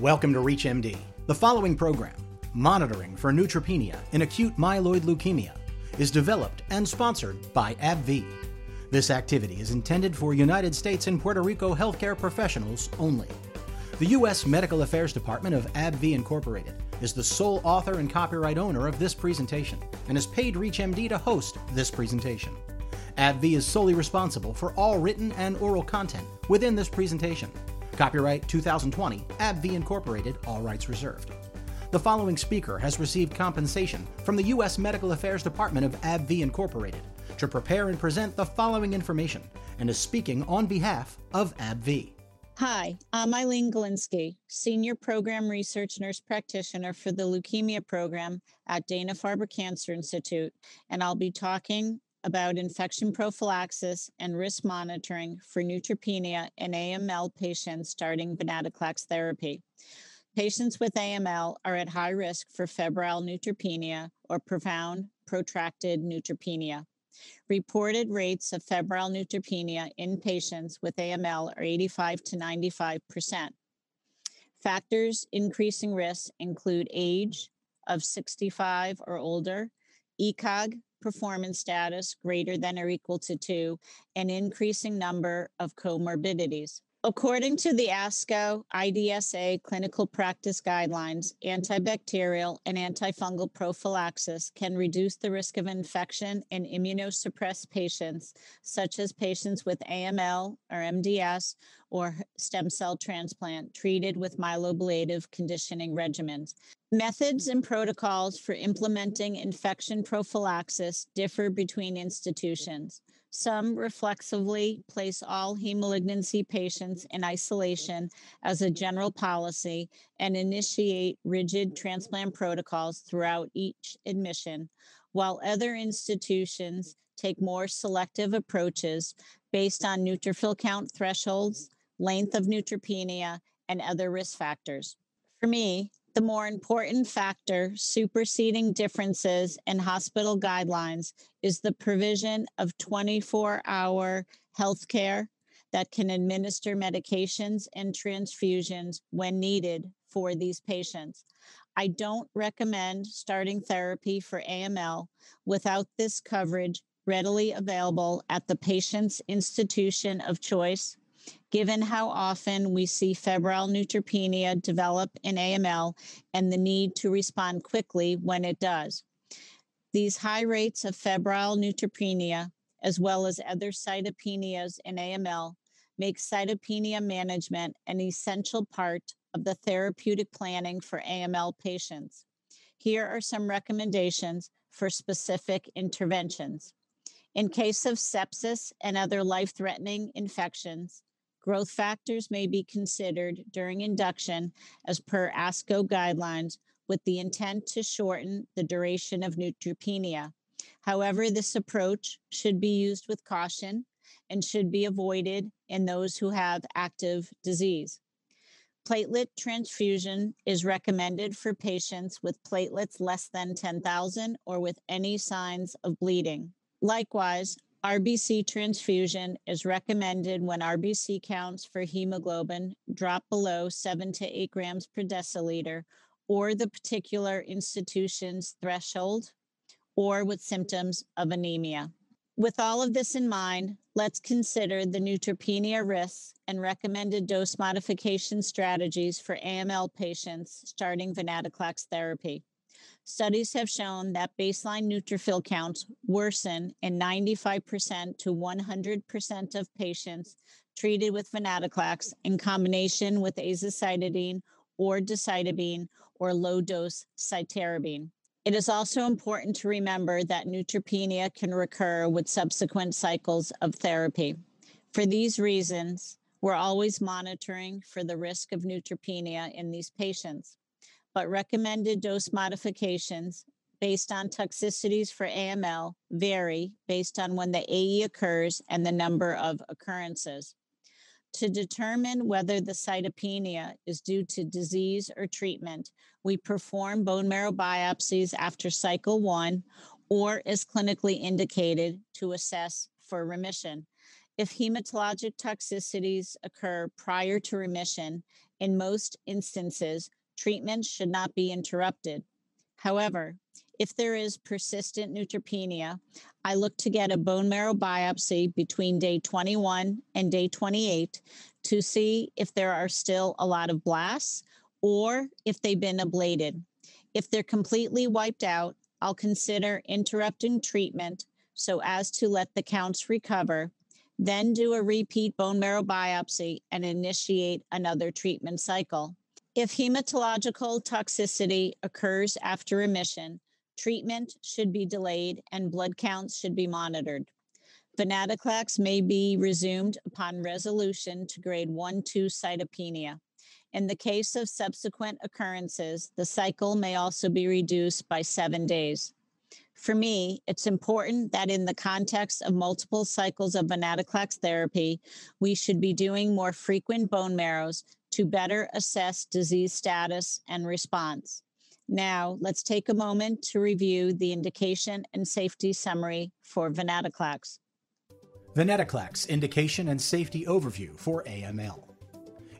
Welcome to ReachMD. The following program, Monitoring for Neutropenia in Acute Myeloid Leukemia, is developed and sponsored by AbbVie. This activity is intended for United States and Puerto Rico healthcare professionals only. The U.S. Medical Affairs Department of AbbVie Incorporated is the sole author and copyright owner of this presentation and has paid ReachMD to host this presentation. AbbVie is solely responsible for all written and oral content within this presentation. Copyright 2020, AbbVie Incorporated, all rights reserved. The following speaker has received compensation from the U.S. Medical Affairs Department of AbbVie Incorporated to prepare and present the following information and is speaking on behalf of AbbVie. Hi, I'm Ilene Galinsky, Senior Program Research Nurse Practitioner for the Leukemia Program at Dana Farber Cancer Institute, and I'll be talking about infection prophylaxis and risk monitoring for neutropenia in AML patients starting venetoclax therapy. Patients with AML are at high risk for febrile neutropenia or profound protracted neutropenia. Reported rates of febrile neutropenia in patients with AML are 85 to 95 percent. Factors increasing risk include age of 65 or older, ECOG performance status greater than or equal to two, and increasing number of comorbidities. According to the ASCO IDSA clinical practice guidelines, antibacterial and antifungal prophylaxis can reduce the risk of infection in immunosuppressed patients, such as patients with AML or MDS or stem cell transplant treated with myeloablative conditioning regimens. Methods and protocols for implementing infection prophylaxis differ between institutions. Some reflexively place all hemolignancy patients in isolation as a general policy and initiate rigid transplant protocols throughout each admission, while other institutions take more selective approaches based on neutrophil count thresholds, length of neutropenia, and other risk factors. For me, the more important factor superseding differences in hospital guidelines is the provision of 24 hour health care that can administer medications and transfusions when needed for these patients. I don't recommend starting therapy for AML without this coverage readily available at the patient's institution of choice given how often we see febrile neutropenia develop in AML and the need to respond quickly when it does. These high rates of febrile neutropenia, as well as other cytopenias in AML, make cytopenia management an essential part of the therapeutic planning for AML patients. Here are some recommendations for specific interventions. In case of sepsis and other life threatening infections, Growth factors may be considered during induction as per ASCO guidelines with the intent to shorten the duration of neutropenia. However, this approach should be used with caution and should be avoided in those who have active disease. Platelet transfusion is recommended for patients with platelets less than 10,000 or with any signs of bleeding. Likewise, RBC transfusion is recommended when RBC counts for hemoglobin drop below 7 to 8 grams per deciliter or the particular institution's threshold or with symptoms of anemia. With all of this in mind, let's consider the neutropenia risks and recommended dose modification strategies for AML patients starting venetoclax therapy. Studies have shown that baseline neutrophil counts worsen in 95% to 100% of patients treated with venetoclax in combination with azacitidine or decitabine or low dose cytarabine. It is also important to remember that neutropenia can recur with subsequent cycles of therapy. For these reasons, we're always monitoring for the risk of neutropenia in these patients but recommended dose modifications based on toxicities for AML vary based on when the AE occurs and the number of occurrences. To determine whether the cytopenia is due to disease or treatment, we perform bone marrow biopsies after cycle one or is clinically indicated to assess for remission. If hematologic toxicities occur prior to remission, in most instances, treatment should not be interrupted. However, if there is persistent neutropenia, I look to get a bone marrow biopsy between day 21 and day 28 to see if there are still a lot of blasts or if they've been ablated. If they're completely wiped out, I'll consider interrupting treatment so as to let the counts recover then do a repeat bone marrow biopsy and initiate another treatment cycle. If hematological toxicity occurs after remission, treatment should be delayed and blood counts should be monitored. Venetoclax may be resumed upon resolution to grade 1 2 cytopenia. In the case of subsequent occurrences, the cycle may also be reduced by seven days. For me, it's important that in the context of multiple cycles of venetoclax therapy, we should be doing more frequent bone marrows to better assess disease status and response. Now, let's take a moment to review the indication and safety summary for venetoclax. Venetoclax indication and safety overview for AML.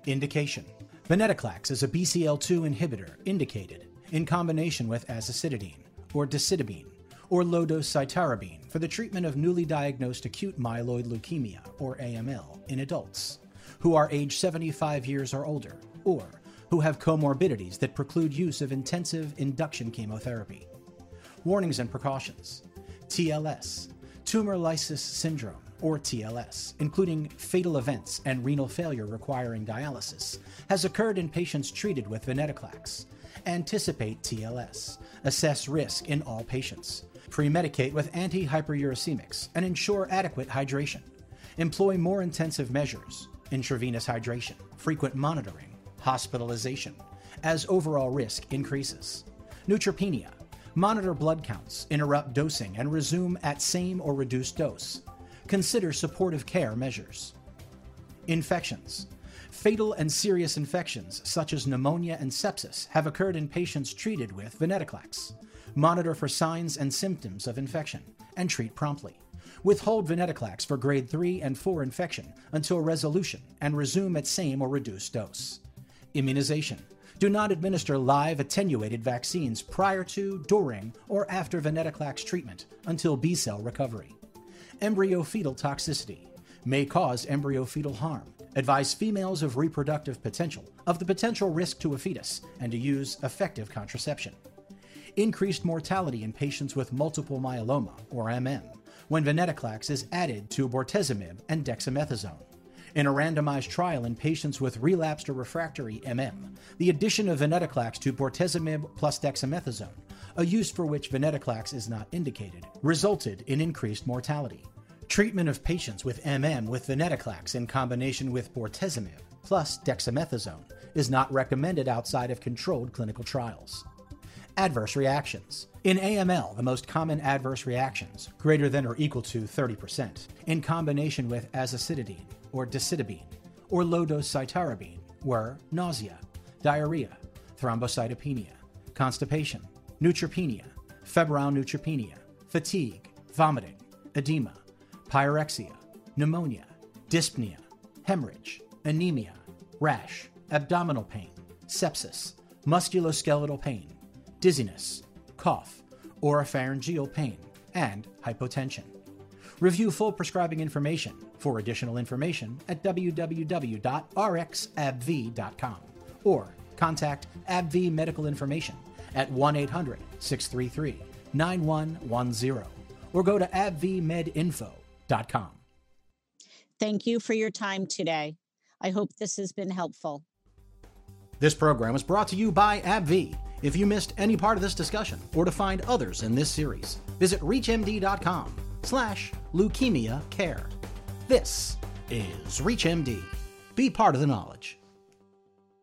Indication Venetoclax is a BCL2 inhibitor indicated in combination with azacitidine or decitabine or low dose cytarabine for the treatment of newly diagnosed acute myeloid leukemia, or AML, in adults who are age 75 years or older, or who have comorbidities that preclude use of intensive induction chemotherapy. Warnings and precautions TLS, tumor lysis syndrome, or TLS, including fatal events and renal failure requiring dialysis, has occurred in patients treated with venetoclax. Anticipate TLS. Assess risk in all patients. Premedicate with anti-hyperuricemics and ensure adequate hydration. Employ more intensive measures, intravenous hydration, frequent monitoring, hospitalization, as overall risk increases. Neutropenia. Monitor blood counts, interrupt dosing, and resume at same or reduced dose. Consider supportive care measures. Infections. Fatal and serious infections, such as pneumonia and sepsis, have occurred in patients treated with venetoclax monitor for signs and symptoms of infection, and treat promptly. Withhold venetoclax for grade 3 and 4 infection until resolution and resume at same or reduced dose. Immunization. Do not administer live attenuated vaccines prior to, during, or after venetoclax treatment until B cell recovery. Embryo fetal toxicity may cause embryo fetal harm. Advise females of reproductive potential of the potential risk to a fetus and to use effective contraception increased mortality in patients with multiple myeloma, or MM, when venetoclax is added to bortezomib and dexamethasone. In a randomized trial in patients with relapsed or refractory MM, the addition of venetoclax to bortezomib plus dexamethasone, a use for which venetoclax is not indicated, resulted in increased mortality. Treatment of patients with MM with venetoclax in combination with bortezomib plus dexamethasone is not recommended outside of controlled clinical trials. Adverse reactions. In AML, the most common adverse reactions, greater than or equal to 30%, in combination with azacitidine or decitabine or low dose cytarabine, were nausea, diarrhea, thrombocytopenia, constipation, neutropenia, febrile neutropenia, fatigue, vomiting, edema, pyrexia, pneumonia, dyspnea, hemorrhage, anemia, rash, abdominal pain, sepsis, musculoskeletal pain, dizziness, cough, oropharyngeal pain, and hypotension. Review full prescribing information for additional information at www.rxabbvie.com or contact AbbVie Medical Information at 1 800 633 9110 or go to abbviemedinfo.com. Thank you for your time today. I hope this has been helpful. This program is brought to you by AbbVie if you missed any part of this discussion or to find others in this series, visit reachmd.com slash leukemia care. This is ReachMD. Be part of the knowledge.